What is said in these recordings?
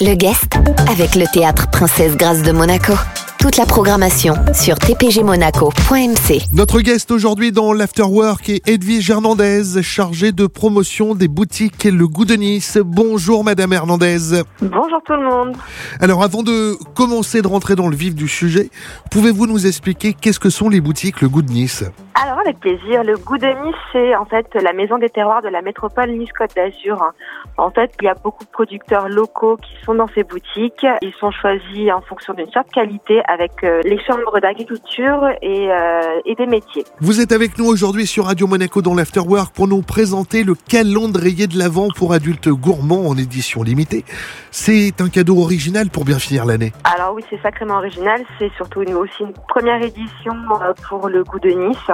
Le guest avec le théâtre Princesse Grâce de Monaco. Toute la programmation sur tpgmonaco.mc. Notre guest aujourd'hui dans l'Afterwork est Edwige Hernandez, chargée de promotion des boutiques Le Goût de Nice. Bonjour Madame Hernandez. Bonjour tout le monde. Alors avant de commencer de rentrer dans le vif du sujet, pouvez-vous nous expliquer qu'est-ce que sont les boutiques Le Goût de Nice? Alors avec plaisir, Le Goût de Nice c'est en fait la maison des terroirs de la métropole Nice-Côte d'Azur. En fait, il y a beaucoup de producteurs locaux qui sont dans ces boutiques. Ils sont choisis en fonction d'une sorte qualité avec euh, les chambres d'agriculture et, euh, et des métiers. Vous êtes avec nous aujourd'hui sur Radio Monaco dans l'Afterwork pour nous présenter le calendrier de l'Avent pour adultes gourmands en édition limitée. C'est un cadeau original pour bien finir l'année. Alors oui, c'est sacrément original. C'est surtout une, aussi une première édition euh, pour le goût de Nice.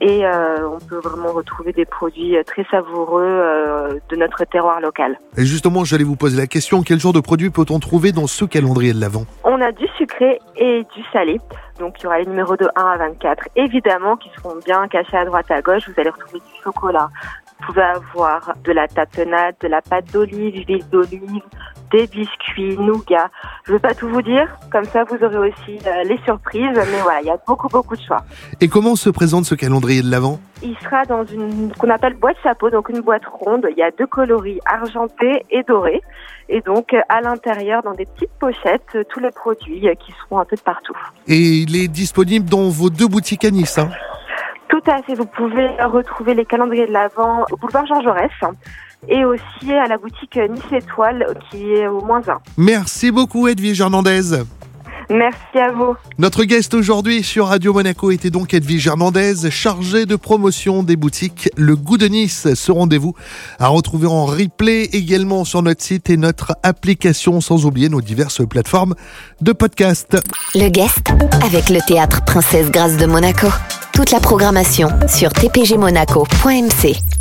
Et euh, on peut vraiment retrouver des produits très savoureux euh, de notre terroir local. Et justement, j'allais vous poser la question, quel genre de produits peut-on trouver dans ce calendrier de l'Avent? On a du sucré et du salé. Donc il y aura les numéros de 1 à 24, évidemment, qui seront bien cachés à droite à gauche. Vous allez retrouver du chocolat. Vous pouvez avoir de la tapenade, de la pâte d'olive, huile d'olive, des biscuits, nougat. Je ne vais pas tout vous dire, comme ça vous aurez aussi euh, les surprises, mais voilà, il y a beaucoup beaucoup de choix. Et comment se présente ce calendrier de l'Avent? Il sera dans une qu'on appelle boîte chapeau, donc une boîte ronde. Il y a deux coloris argentés et dorés, et donc à l'intérieur, dans des petites pochettes, tous les produits qui seront un peu de partout. Et il est disponible dans vos deux boutiques à Nice. Hein? Tout à fait. Vous pouvez retrouver les calendriers de l'Avent au boulevard Jean Jaurès et aussi à la boutique Nice Étoile qui est au moins 1. Merci beaucoup Edwige Hernandez. Merci à vous. Notre guest aujourd'hui sur Radio Monaco était donc Edwige Hernandez, chargée de promotion des boutiques Le Goût de Nice. Ce rendez-vous à retrouver en replay également sur notre site et notre application, sans oublier nos diverses plateformes de podcast. Le guest avec le théâtre Princesse Grâce de Monaco. Toute la programmation sur tpgmonaco.mc.